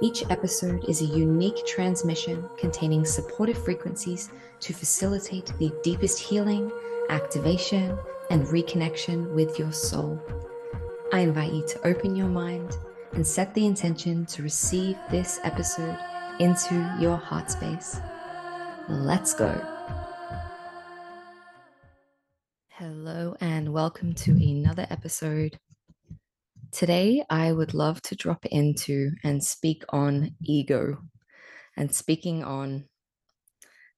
Each episode is a unique transmission containing supportive frequencies to facilitate the deepest healing, activation, and reconnection with your soul. I invite you to open your mind and set the intention to receive this episode into your heart space. Let's go. Hello, and welcome to another episode Today, I would love to drop into and speak on ego and speaking on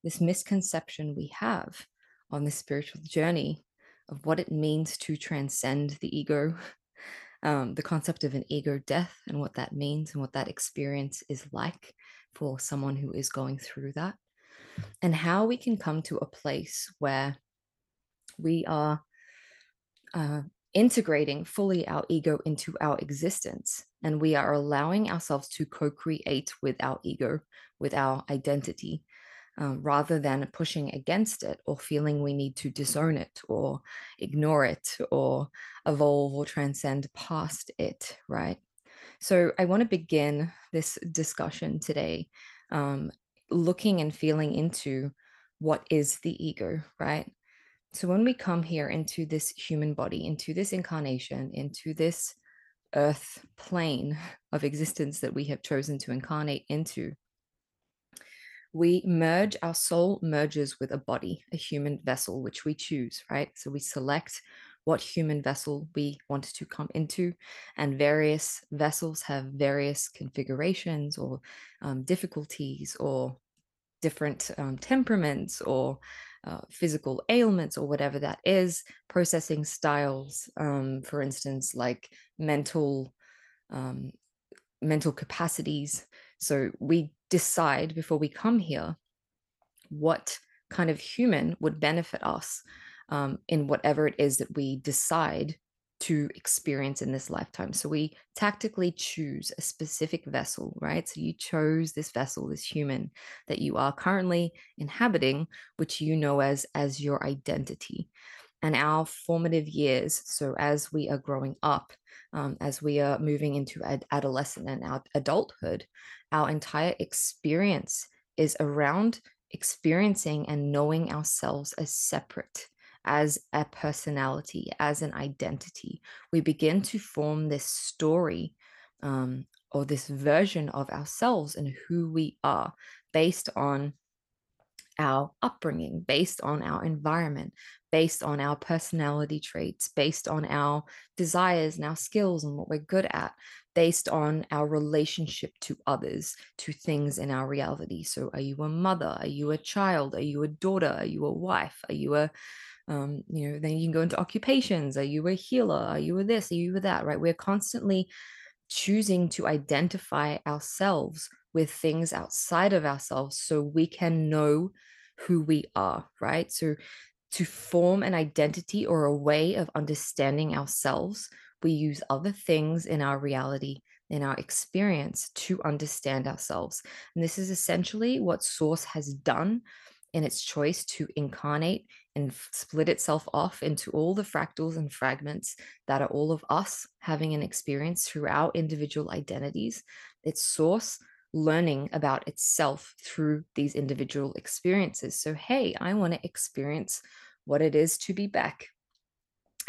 this misconception we have on the spiritual journey of what it means to transcend the ego, um, the concept of an ego death and what that means and what that experience is like for someone who is going through that, and how we can come to a place where we are uh, integrating fully our ego into our existence. And we are allowing ourselves to co create with our ego, with our identity, um, rather than pushing against it or feeling we need to disown it or ignore it or evolve or transcend past it, right? So I want to begin this discussion today um, looking and feeling into what is the ego, right? So when we come here into this human body, into this incarnation, into this earth plane of existence that we have chosen to incarnate into, we merge, our soul merges with a body, a human vessel, which we choose, right? So we select what human vessel we want to come into, and various vessels have various configurations or um, difficulties or different um, temperaments or uh, physical ailments or whatever that is, processing styles, um, for instance, like mental um, mental capacities. So we decide before we come here what kind of human would benefit us um, in whatever it is that we decide to experience in this lifetime. So we tactically choose a specific vessel, right? So you chose this vessel, this human that you are currently inhabiting, which you know as as your identity. And our formative years, so as we are growing up, um, as we are moving into ad- adolescent and our adulthood, our entire experience is around experiencing and knowing ourselves as separate as a personality, as an identity. We begin to form this story um, or this version of ourselves and who we are based on our upbringing, based on our environment, based on our personality traits, based on our desires and our skills and what we're good at, based on our relationship to others, to things in our reality. So, are you a mother? Are you a child? Are you a daughter? Are you a wife? Are you a um, you know then you can go into occupations. Are you a healer? Are you a this? Are you a that right? We're constantly choosing to identify ourselves with things outside of ourselves so we can know who we are right? So to form an identity or a way of understanding ourselves we use other things in our reality in our experience to understand ourselves. And this is essentially what source has done in its choice to incarnate and split itself off into all the fractals and fragments that are all of us having an experience through our individual identities, its source learning about itself through these individual experiences. So, hey, I want to experience what it is to be Bec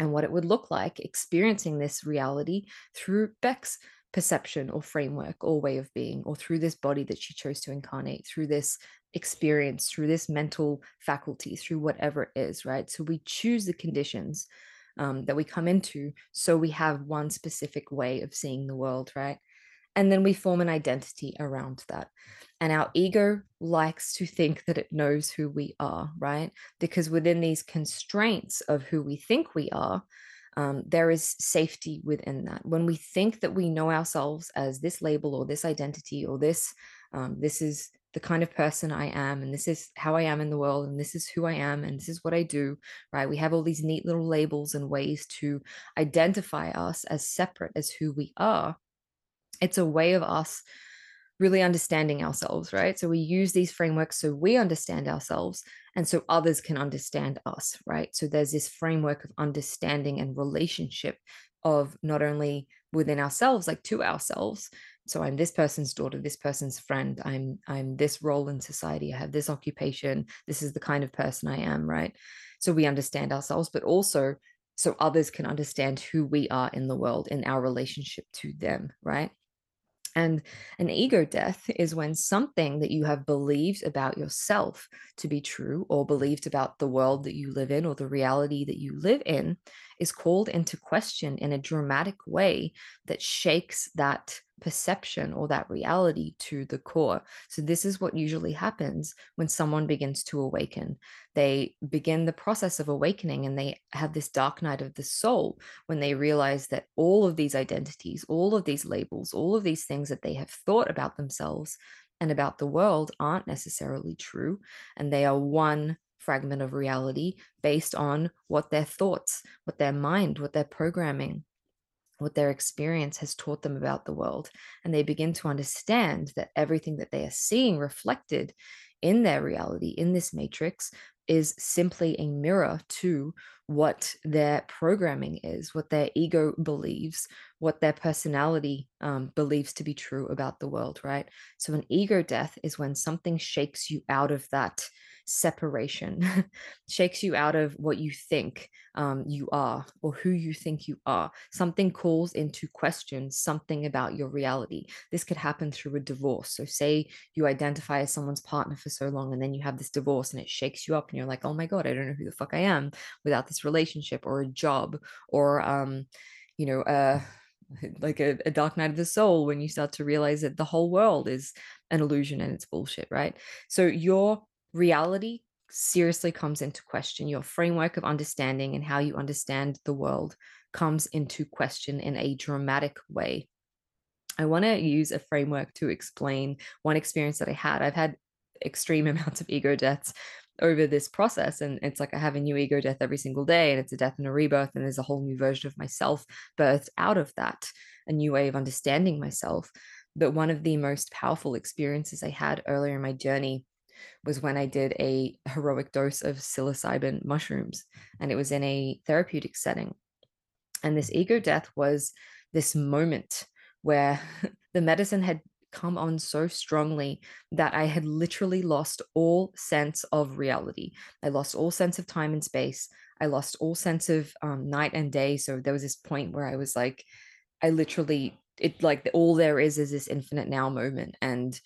and what it would look like experiencing this reality through Bec's perception or framework or way of being, or through this body that she chose to incarnate, through this experience, through this mental faculty, through whatever it is, right? So we choose the conditions um, that we come into so we have one specific way of seeing the world, right? And then we form an identity around that. And our ego likes to think that it knows who we are, right? Because within these constraints of who we think we are, um, there is safety within that. When we think that we know ourselves as this label or this identity or this, um, this is the kind of person I am, and this is how I am in the world, and this is who I am, and this is what I do, right? We have all these neat little labels and ways to identify us as separate as who we are. It's a way of us really understanding ourselves, right? So we use these frameworks so we understand ourselves and so others can understand us, right? So there's this framework of understanding and relationship of not only within ourselves, like to ourselves. So I'm this person's daughter, this person's friend. I'm I'm this role in society. I have this occupation. This is the kind of person I am, right? So we understand ourselves, but also so others can understand who we are in the world in our relationship to them, right? And an ego death is when something that you have believed about yourself to be true, or believed about the world that you live in, or the reality that you live in, is called into question in a dramatic way that shakes that perception or that reality to the core. So, this is what usually happens when someone begins to awaken. They begin the process of awakening and they have this dark night of the soul when they realize that all of these identities, all of these labels, all of these things that they have thought about themselves and about the world aren't necessarily true. And they are one fragment of reality based on what their thoughts, what their mind, what their programming, what their experience has taught them about the world. And they begin to understand that everything that they are seeing reflected in their reality, in this matrix, is simply a mirror to what their programming is, what their ego believes, what their personality um, believes to be true about the world, right? So, an ego death is when something shakes you out of that separation, shakes you out of what you think um, you are or who you think you are. Something calls into question something about your reality. This could happen through a divorce. So, say you identify as someone's partner for so long, and then you have this divorce and it shakes you up, and you're like, oh my God, I don't know who the fuck I am without this relationship or a job or, um, you know, uh, like a, a, dark night of the soul when you start to realize that the whole world is an illusion and it's bullshit, right? So your reality seriously comes into question. Your framework of understanding and how you understand the world comes into question in a dramatic way. I want to use a framework to explain one experience that I had. I've had extreme amounts of ego deaths over this process. And it's like I have a new ego death every single day, and it's a death and a rebirth, and there's a whole new version of myself birthed out of that, a new way of understanding myself. But one of the most powerful experiences I had earlier in my journey was when I did a heroic dose of psilocybin mushrooms, and it was in a therapeutic setting. And this ego death was this moment where the medicine had come on so strongly that I had literally lost all sense of reality. I lost all sense of time and space. I lost all sense of um, night and day. So there was this point where I was like, I literally, it like all there is is this infinite now moment. And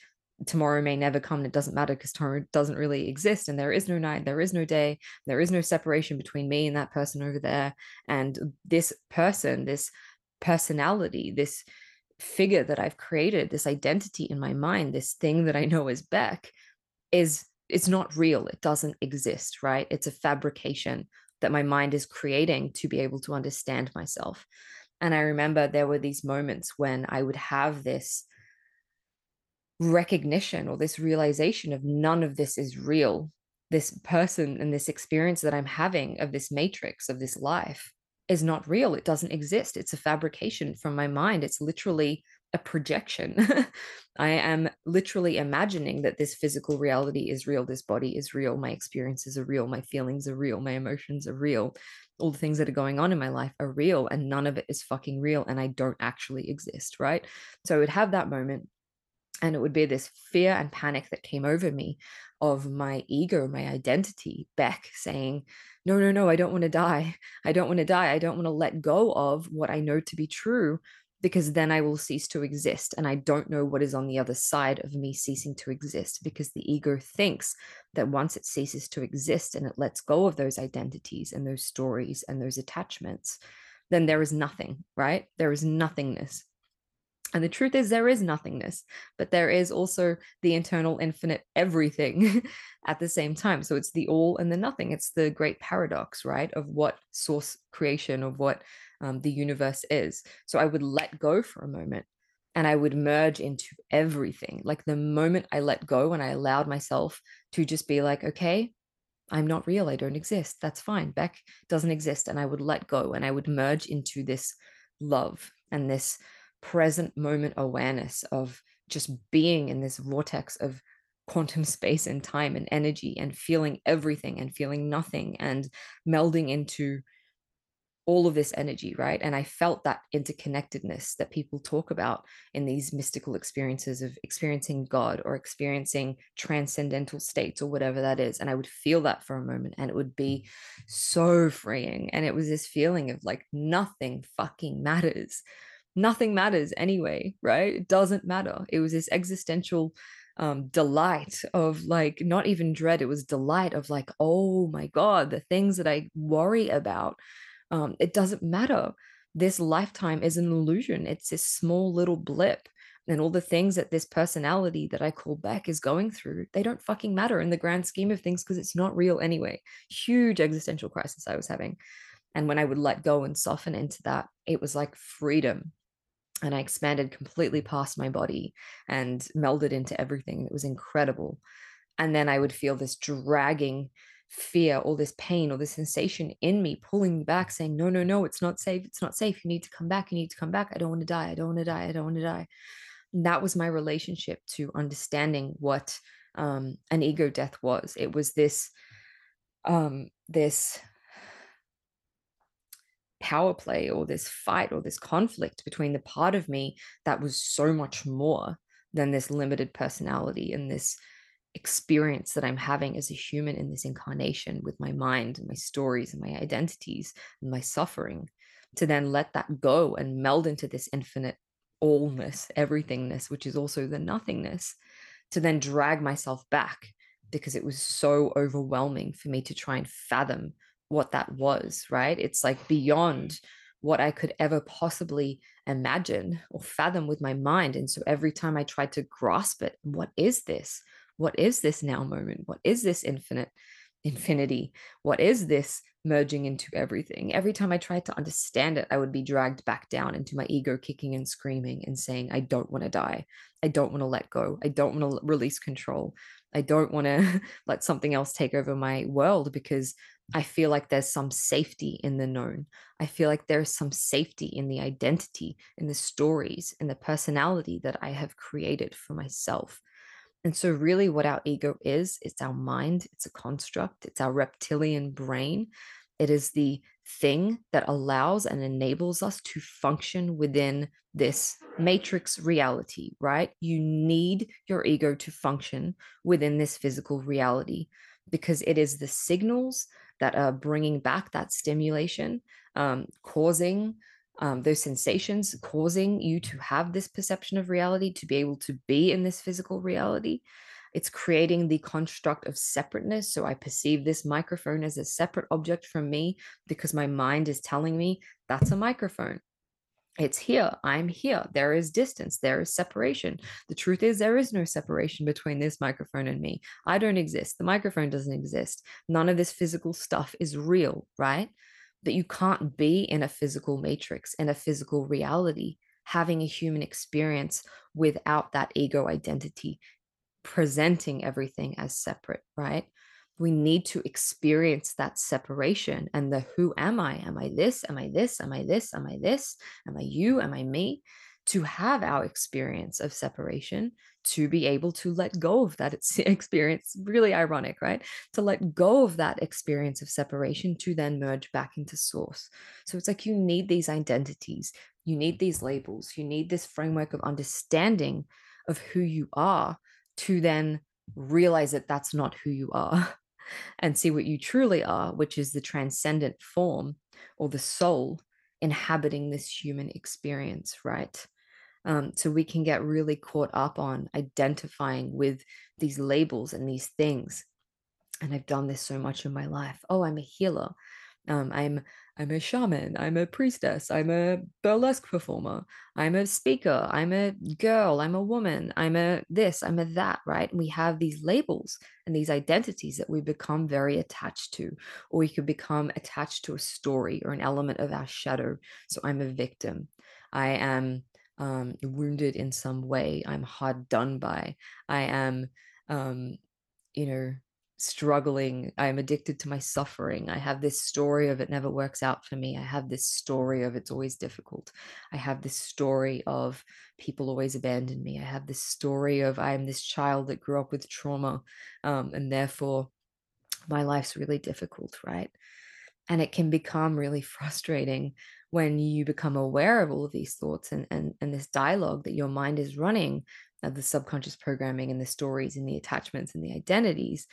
tomorrow may never come and it doesn't matter because tomorrow doesn't really exist and there is no night there is no day there is no separation between me and that person over there and this person this personality this figure that i've created this identity in my mind this thing that i know is Bec is it's not real it doesn't exist right it's a fabrication that my mind is creating to be able to understand myself and i remember there were these moments when i would have this recognition or this realization of none of this is real. This person and this experience that I'm having of this matrix of this life is not real. It doesn't exist. It's a fabrication from my mind. It's literally a projection. I am literally imagining that this physical reality is real. This body is real. My experiences are real. My feelings are real. My emotions are real. All the things that are going on in my life are real, and none of it is fucking real. And I don't actually exist. Right. So I would have that moment and it would be this fear and panic that came over me of my ego my identity Bec saying no no no i don't want to die. I don't want to die. I don't want to let go of what i know to be true because then i will cease to exist and i don't know what is on the other side of me ceasing to exist because the ego thinks that once it ceases to exist and it lets go of those identities and those stories and those attachments then there is nothing right? There is nothingness and the truth is, there is nothingness, but there is also the internal infinite everything at the same time. So it's the all and the nothing. It's the great paradox, right, of what source creation, of what um, the universe is. So I would let go for a moment and I would merge into everything. Like the moment I let go and I allowed myself to just be like, okay, I'm not real. I don't exist. That's fine. Bec doesn't exist. And I would let go and I would merge into this love and this present moment awareness of just being in this vortex of quantum space and time and energy and feeling everything and feeling nothing and melding into all of this energy, right? And I felt that interconnectedness that people talk about in these mystical experiences of experiencing God or experiencing transcendental states or whatever that is. And I would feel that for a moment and it would be so freeing. And it was this feeling of like nothing fucking matters. Nothing matters anyway, right? It doesn't matter. It was this existential um, delight of like not even dread, it was delight of like, oh my God, the things that I worry about um, it doesn't matter. This lifetime is an illusion. It's this small little blip. And all the things that this personality that I call Bec is going through, they don't fucking matter in the grand scheme of things because it's not real anyway. Huge existential crisis I was having. And when I would let go and soften into that, it was like freedom. And I expanded completely past my body and melded into everything. It was incredible. And then I would feel this dragging fear all this pain all this sensation in me pulling me back saying no no no it's not safe it's not safe you need to come back you need to come back i don't want to die i don't want to die i don't want to die and that was my relationship to understanding what um, an ego death was it was this um, this power play or this fight or this conflict between the part of me that was so much more than this limited personality and this experience that I'm having as a human in this incarnation with my mind and my stories and my identities and my suffering, to then let that go and meld into this infinite allness, everythingness, which is also the nothingness, to then drag myself back because it was so overwhelming for me to try and fathom what that was, right? It's like beyond what I could ever possibly imagine or fathom with my mind. And so every time I tried to grasp it, what is this? what is this now moment? What is this infinite infinity? What is this merging into everything? Every time I tried to understand it, I would be dragged back down into my ego kicking and screaming and saying, I don't want to die. I don't want to let go. I don't want to release control. I don't want to let something else take over my world because I feel like there's some safety in the known. I feel like there's some safety in the identity, in the stories, in the personality that I have created for myself. And so, really, what our ego is, it's our mind, it's a construct, it's our reptilian brain. It is the thing that allows and enables us to function within this matrix reality, right? You need your ego to function within this physical reality because it is the signals that are bringing back that stimulation, um, causing um, those sensations causing you to have this perception of reality, to be able to be in this physical reality. It's creating the construct of separateness. So I perceive this microphone as a separate object from me because my mind is telling me that's a microphone. It's here. I'm here. There is distance. There is separation. The truth is, there is no separation between this microphone and me. I don't exist. The microphone doesn't exist. None of this physical stuff is real, right? but you can't be in a physical matrix, in a physical reality, having a human experience without that ego identity presenting everything as separate, right? We need to experience that separation and the who am I? Am I this? Am I this? Am I this? Am I this? Am I you? Am I me? To have our experience of separation, to be able to let go of that experience. Really ironic, right? To let go of that experience of separation to then merge back into source. So it's like you need these identities, you need these labels, you need this framework of understanding of who you are to then realize that that's not who you are and see what you truly are, which is the transcendent form or the soul inhabiting this human experience, right? Um, so we can get really caught up on identifying with these labels and these things. And I've done this so much in my life. Oh, I'm a healer. Um, I'm I'm a shaman. I'm a priestess. I'm a burlesque performer. I'm a speaker. I'm a girl. I'm a woman. I'm a this. I'm a that. Right? And we have these labels and these identities that we become very attached to, or we could become attached to a story or an element of our shadow. So I'm a victim. I am um, wounded in some way. I'm hard done by. I am, um, you know, struggling. I'm addicted to my suffering. I have this story of it never works out for me. I have this story of it's always difficult. I have this story of people always abandon me. I have this story of I'm this child that grew up with trauma um, and therefore my life's really difficult, right? And it can become really frustrating when you become aware of all of these thoughts and, and, and this dialogue that your mind is running, of the subconscious programming and the stories and the attachments and the identities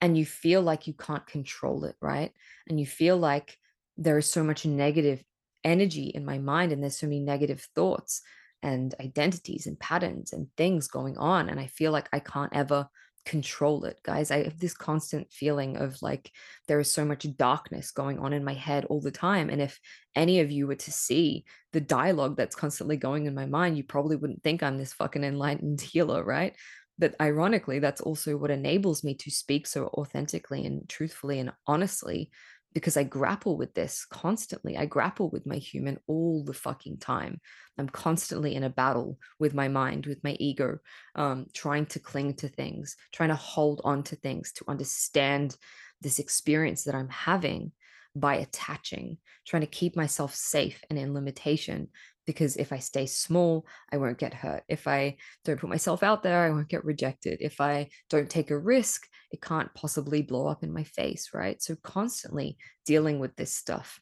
and you feel like you can't control it, right? And you feel like there is so much negative energy in my mind and there's so many negative thoughts and identities and patterns and things going on. And I feel like I can't ever control it, guys. I have this constant feeling of like there is so much darkness going on in my head all the time. And if any of you were to see the dialogue that's constantly going in my mind, you probably wouldn't think I'm this fucking enlightened healer, right? But ironically that's also what enables me to speak so authentically and truthfully and honestly because I grapple with this constantly. I grapple with my human all the fucking time. I'm constantly in a battle with my mind, with my ego, um, trying to cling to things, trying to hold on to things, to understand this experience that I'm having by attaching, trying to keep myself safe and in limitation because if I stay small, I won't get hurt. If I don't put myself out there, I won't get rejected. If I don't take a risk, it can't possibly blow up in my face, right? So constantly dealing with this stuff,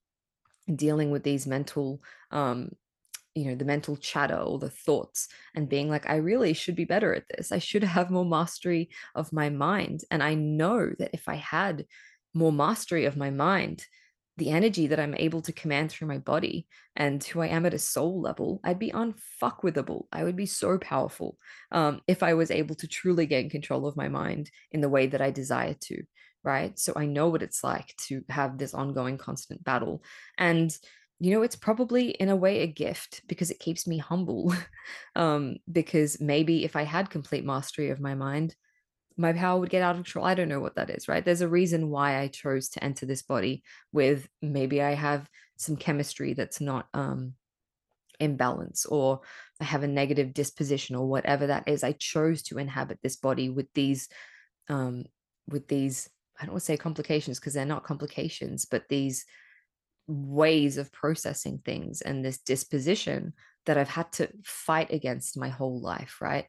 dealing with these mental um you know the mental chatter or the thoughts and being like i really should be better at this i should have more mastery of my mind and i know that if i had more mastery of my mind the energy that I'm able to command through my body and who I am at a soul level, I'd be unfuckwithable. I would be so powerful um, if I was able to truly gain control of my mind in the way that I desire to. Right. So I know what it's like to have this ongoing constant battle. And, you know, it's probably in a way a gift because it keeps me humble. um, because maybe if I had complete mastery of my mind, my power would get out of control. I don't know what that is, right? There's a reason why I chose to enter this body with maybe I have some chemistry that's not um in balance or I have a negative disposition or whatever that is. I chose to inhabit this body with these um with these I don't want to say complications because they're not complications, but these ways of processing things and this disposition that I've had to fight against my whole life, right?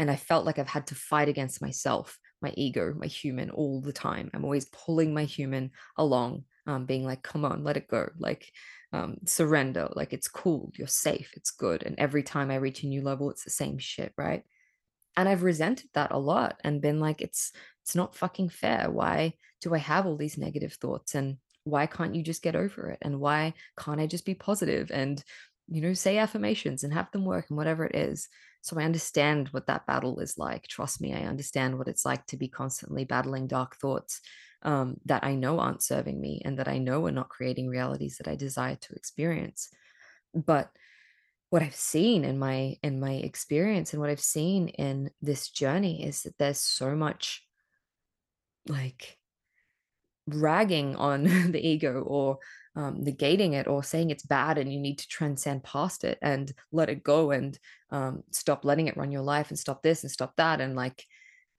And I felt like I've had to fight against myself, my ego, my human all the time. I'm always pulling my human along, um, being like, come on, let it go. Like, um, surrender. Like, it's cool. You're safe. It's good. And every time I reach a new level, it's the same shit, right? And I've resented that a lot and been like, it's it's not fucking fair. Why do I have all these negative thoughts? And why can't you just get over it? And why can't I just be positive and, you know, say affirmations and have them work and whatever it is? So I understand what that battle is like. Trust me, I understand what it's like to be constantly battling dark thoughts um, that I know aren't serving me and that I know are not creating realities that I desire to experience. But what I've seen in my in my experience and what I've seen in this journey is that there's so much like ragging on the ego or um, negating it or saying it's bad and you need to transcend past it and let it go and um, stop letting it run your life and stop this and stop that and like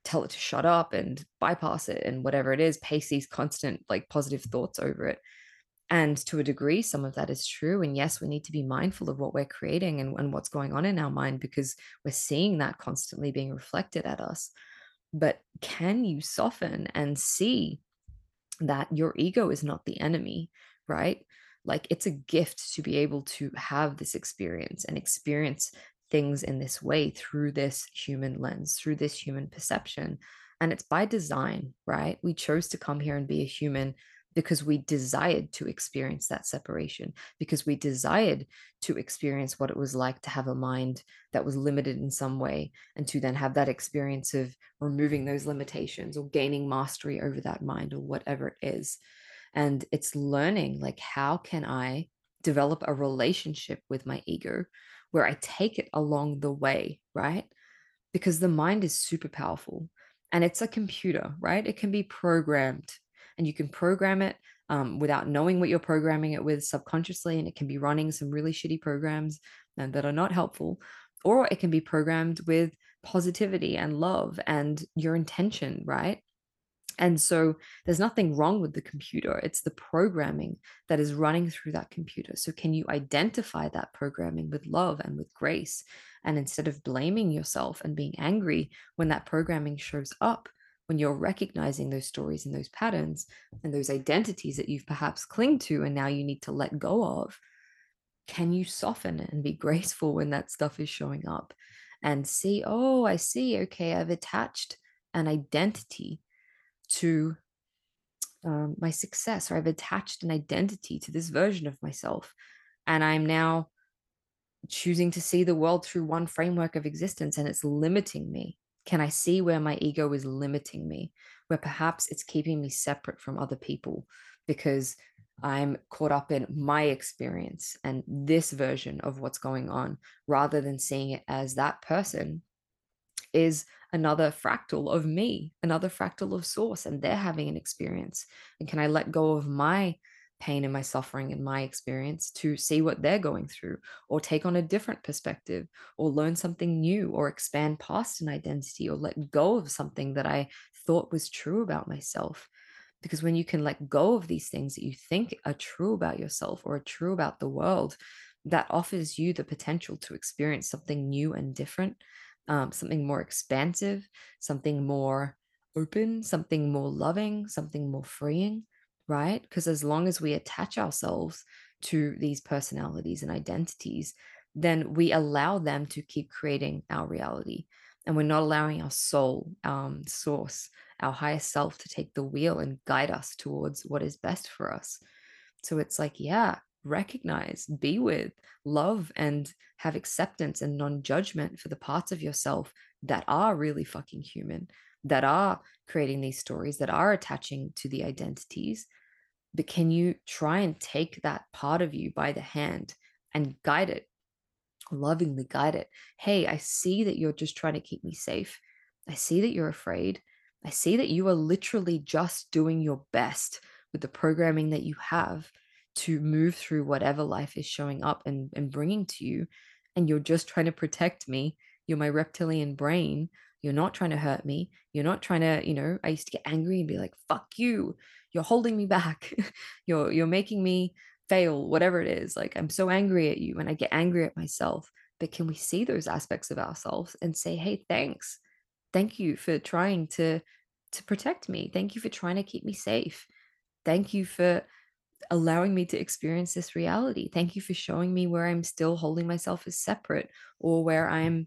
tell it to shut up and bypass it and whatever it is pace these constant like positive thoughts over it. And to a degree some of that is true and yes we need to be mindful of what we're creating and, and what's going on in our mind because we're seeing that constantly being reflected at us. But can you soften and see that your ego is not the enemy right? Like it's a gift to be able to have this experience and experience things in this way through this human lens, through this human perception. And it's by design, right? We chose to come here and be a human because we desired to experience that separation, because we desired to experience what it was like to have a mind that was limited in some way, and to then have that experience of removing those limitations or gaining mastery over that mind or whatever it is. And it's learning like how can i develop a relationship with my ego where i take it along the way right? Because the mind is super powerful and it's a computer right? It can be programmed and you can program it um, without knowing what you're programming it with subconsciously and it can be running some really shitty programs and that are not helpful or it can be programmed with positivity and love and your intention right and so there's nothing wrong with the computer. It's the programming that is running through that computer. So, can you identify that programming with love and with grace? And instead of blaming yourself and being angry when that programming shows up, when you're recognizing those stories and those patterns and those identities that you've perhaps clinged to and now you need to let go of, can you soften and be graceful when that stuff is showing up and see, oh, I see, okay, I've attached an identity to um, my success or I've attached an identity to this version of myself. And I'm now choosing to see the world through one framework of existence and it's limiting me. Can I see where my ego is limiting me, where perhaps it's keeping me separate from other people because I'm caught up in my experience and this version of what's going on rather than seeing it as that person is another fractal of me, another fractal of source, and they're having an experience. And can I let go of my pain and my suffering and my experience to see what they're going through, or take on a different perspective, or learn something new, or expand past an identity, or let go of something that I thought was true about myself? Because when you can let go of these things that you think are true about yourself or are true about the world, that offers you the potential to experience something new and different um, something more expansive, something more open, something more loving, something more freeing, right? Because as long as we attach ourselves to these personalities and identities, then we allow them to keep creating our reality. And we're not allowing our soul, um, source, our higher self to take the wheel and guide us towards what is best for us. So it's like, yeah, recognize, be with, love, and have acceptance and non judgment for the parts of yourself that are really fucking human, that are creating these stories, that are attaching to the identities. But can you try and take that part of you by the hand and guide it, lovingly guide it? Hey, I see that you're just trying to keep me safe. I see that you're afraid. I see that you are literally just doing your best with the programming that you have to move through whatever life is showing up and, and bringing to you. And you're just trying to protect me. You're my reptilian brain. You're not trying to hurt me. You're not trying to, you know, I used to get angry and be like, fuck you. You're holding me back. you're you're making me fail, whatever it is. Like I'm so angry at you and I get angry at myself. But can we see those aspects of ourselves and say, hey, thanks. Thank you for trying to to protect me. Thank you for trying to keep me safe. Thank you for allowing me to experience this reality. Thank you for showing me where I'm still holding myself as separate or where I'm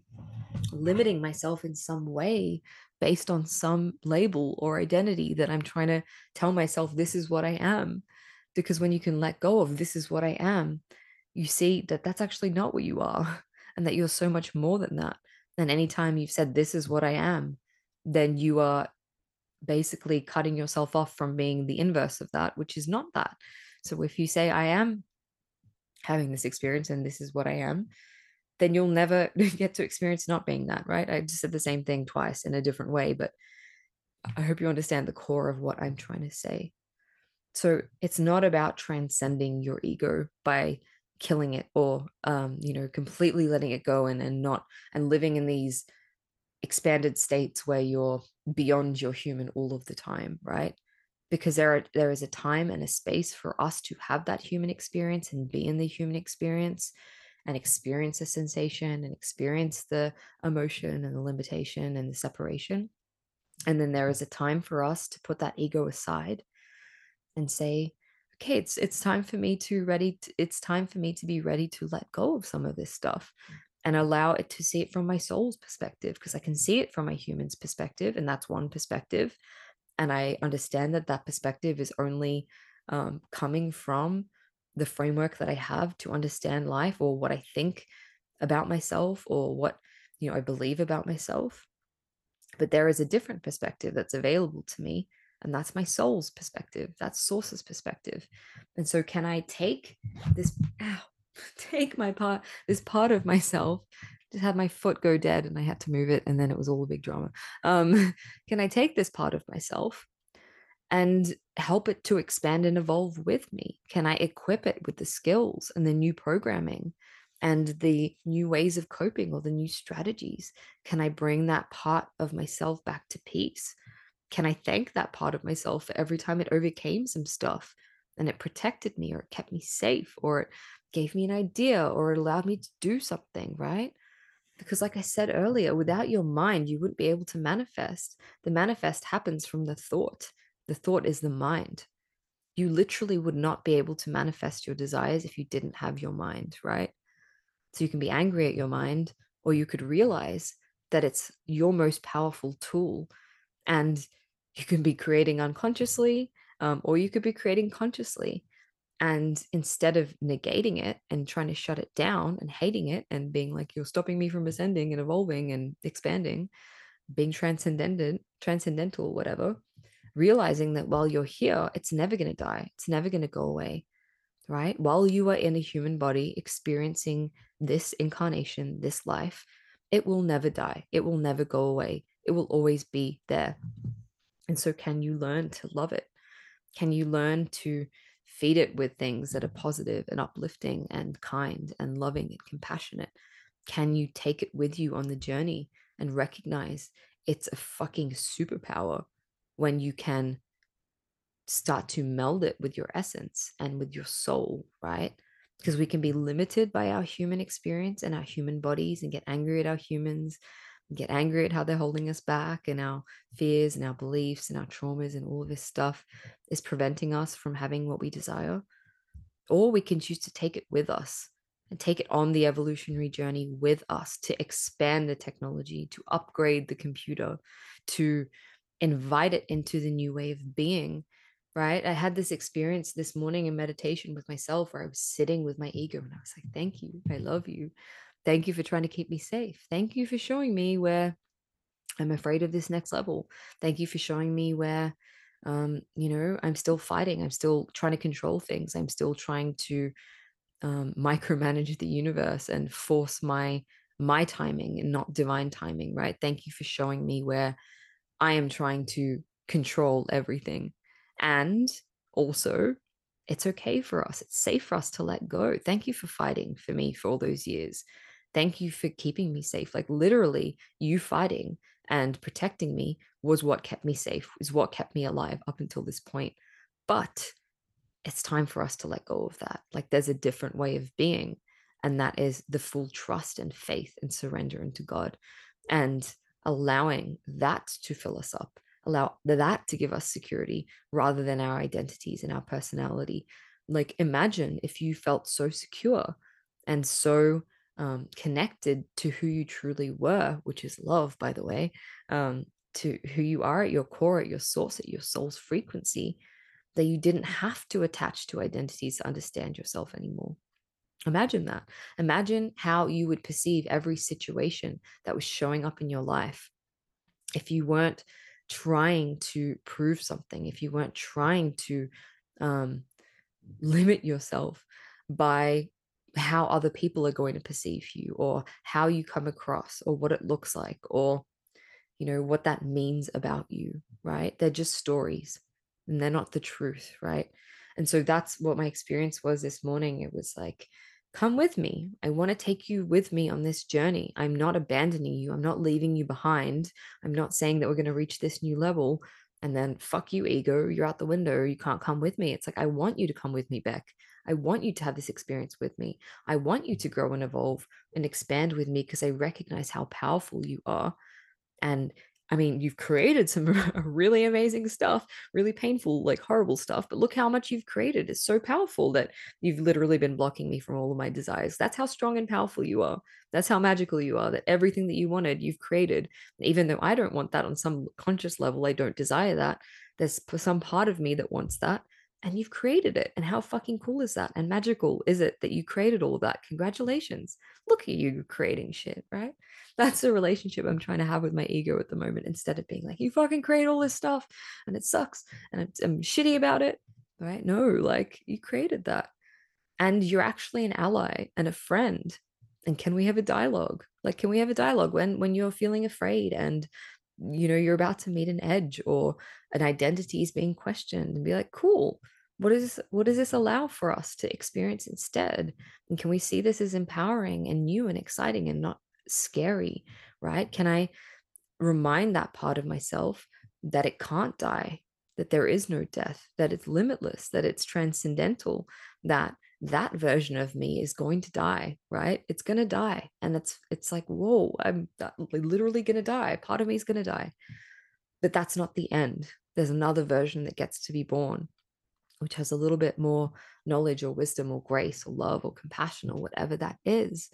limiting myself in some way based on some label or identity that I'm trying to tell myself this is what I am. Because when you can let go of this is what I am, you see that that's actually not what you are and that you're so much more than that. And anytime you've said this is what I am, then you are basically cutting yourself off from being the inverse of that, which is not that. So if you say, I am having this experience and this is what I am, then you'll never get to experience not being that, right? I just said the same thing twice in a different way, but I hope you understand the core of what I'm trying to say. So it's not about transcending your ego by killing it or um, you know, completely letting it go and, and not and living in these expanded states where you're beyond your human all of the time, right? Because there are, there is a time and a space for us to have that human experience and be in the human experience and experience the sensation and experience the emotion and the limitation and the separation. And then there is a time for us to put that ego aside and say okay it's it's time for me to ready to, it's time for me to be ready to let go of some of this stuff and allow it to see it from my soul's perspective because i can see it from my human's perspective and that's one perspective and i understand that that perspective is only um, coming from the framework that i have to understand life or what i think about myself or what you know i believe about myself. But there is a different perspective that's available to me and that's my soul's perspective that's source's perspective. And so can i take this ow, take my part this part of myself had my foot go dead and I had to move it and then it was all a big drama. Um, can I take this part of myself and help it to expand and evolve with me? Can I equip it with the skills and the new programming and the new ways of coping or the new strategies? Can I bring that part of myself back to peace? Can I thank that part of myself for every time it overcame some stuff and it protected me or it kept me safe or it gave me an idea or it allowed me to do something, right? Because, like I said earlier, without your mind, you wouldn't be able to manifest. The manifest happens from the thought, the thought is the mind. You literally would not be able to manifest your desires if you didn't have your mind, right? So you can be angry at your mind, or you could realize that it's your most powerful tool and you can be creating unconsciously um, or you could be creating consciously and instead of negating it and trying to shut it down and hating it and being like you're stopping me from mm. ascending and evolving and expanding being transcendent transcendental whatever realizing that while you're here it's never going to die it's never going to go away right? While you are in a human body experiencing this incarnation this life it will never die it will never go away it will always be there. And so can you learn to love it? Can you learn to feed it with things that are positive and uplifting and kind and loving and compassionate? Can you take it with you on the journey and recognize it's a fucking superpower when you can start to meld it with your essence and with your soul, right? Because we can be limited by our human experience and our human bodies and get angry at our humans get angry at how they're holding us back and our fears and our beliefs and our traumas and all of this stuff is preventing us from having what we desire. Or we can choose to take it with us and take it on the evolutionary journey with us to expand the technology, to upgrade the computer, to invite it into the new way of being. Right. I had this experience this morning in meditation with myself where I was sitting with my ego and I was like, thank you. I love you. Thank you for trying to keep me safe. Thank you for showing me where I'm afraid of this next level. Thank you for showing me where, um, you know, I'm still fighting. I'm still trying to control things. I'm still trying to um, micromanage the universe and force my my timing and not divine timing. Right. Thank you for showing me where I am trying to control everything, and also it's okay for us. It's safe for us to let go. Thank you for fighting for me for all those years. Thank you for keeping me safe. Like literally, you fighting and protecting me was what kept me safe, is what kept me alive up until this point. But it's time for us to let go of that. Like there's a different way of being, and that is the full trust and faith and surrender into God and allowing that to fill us up, allow that to give us security rather than our identities and our personality. Like imagine if you felt so secure and so um, connected to who you truly were, which is love, by the way, um, to who you are at your core, at your source, at your soul's frequency, that you didn't have to attach to identities to understand yourself anymore. Imagine that. Imagine how you would perceive every situation that was showing up in your life if you weren't trying to prove something, if you weren't trying to um, limit yourself by how other people are going to perceive you or how you come across or what it looks like or you know what that means about you right? They're just stories and they're not the truth right? And so that's what my experience was this morning. It was like come with me. I want to take you with me on this journey. I'm not abandoning you. I'm not leaving you behind. I'm not saying that we're going to reach this new level and then fuck you ego. You're out the window. You can't come with me. It's like i want you to come with me Bec I want you to have this experience with me. I want you to grow and evolve and expand with me because I recognize how powerful you are. And I mean, you've created some really amazing stuff, really painful, like horrible stuff, but look how much you've created. It's so powerful that you've literally been blocking me from all of my desires. That's how strong and powerful you are. That's how magical you are, that everything that you wanted, you've created. Even though I don't want that on some conscious level, I don't desire that. There's some part of me that wants that and you've created it. And how fucking cool is that? And magical is it that you created all that? Congratulations. Look at you creating shit, right? That's the relationship I'm trying to have with my ego at the moment instead of being like, you fucking create all this stuff and it sucks and I'm, I'm shitty about it, right? No, like you created that. And you're actually an ally and a friend. And can we have a dialogue? Like, can we have a dialogue when when you're feeling afraid and you know you're about to meet an edge or an identity is being questioned and be like cool. What is what does this allow for us to experience instead? And can we see this as empowering and new and exciting and not scary right? Can i remind that part of myself that it can't die that there is no death that it's limitless that it's transcendental that that version of me is going to die right? It's going to die and it's it's like whoa i'm uh, literally going to die. Part of me is going to die. But that's not the end. There's another version that gets to be born which has a little bit more knowledge or wisdom or grace or love or compassion or whatever that is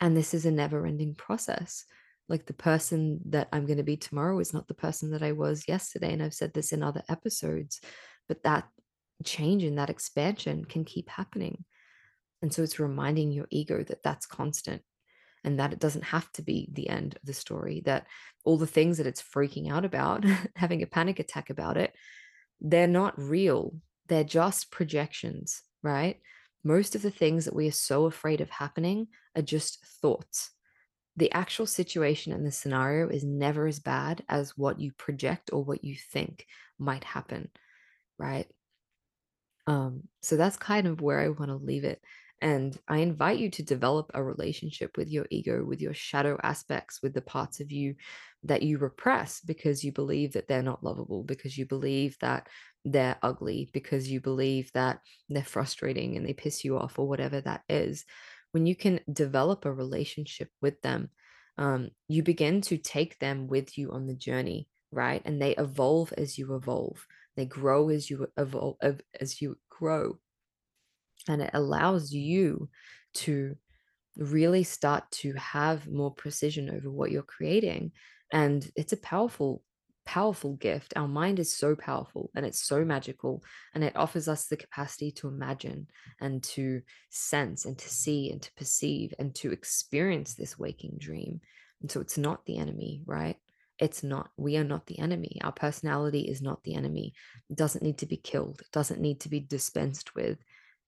and this is a never ending process. Like the person that i'm going to be tomorrow is not the person that i was yesterday and i've said this in other episodes but that change and that expansion can keep happening. And so it's reminding your ego that that's constant and that it doesn't have to be the end of the story, that all the things that it's freaking out about, having a panic attack about it, they're not real. They're just projections, right? Most of the things that we are so afraid of happening are just thoughts. The actual situation and the scenario is never as bad as what you project or what you think might happen, right? Um, so that's kind of where I want to leave it. And I invite you to develop a relationship with your ego, with your shadow aspects, with the parts of you that you repress because you believe that they're not lovable, because you believe that they're ugly, because you believe that they're frustrating and they piss you off, or whatever that is. When you can develop a relationship with them, um, you begin to take them with you on the journey, right? And they evolve as you evolve. They grow as you evolve, as you grow. And it allows you to really start to have more precision over what you're creating. And it's a powerful, powerful gift. Our mind is so powerful and it's so magical, and it offers us the capacity to imagine and to sense and to see and to perceive and to experience this waking dream. And so it's not the enemy, right? It's not we are not the enemy. Our personality is not the enemy. It doesn't need to be killed. It doesn't need to be dispensed with.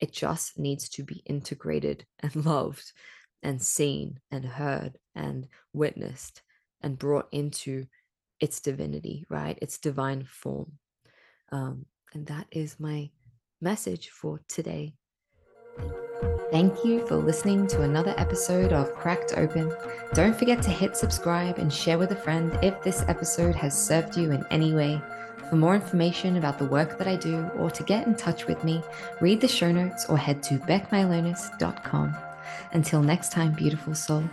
It just needs to be integrated and loved and seen and heard and witnessed and brought into its divinity right? Its divine form. Um, and that is my message for today Thank you for listening to another episode of Cracked Open. Don't forget to hit subscribe and share with a friend if this episode has served you in any way. For more information about the work that I do or to get in touch with me, read the show notes or head to becmylonas.com. Until next time, beautiful soul.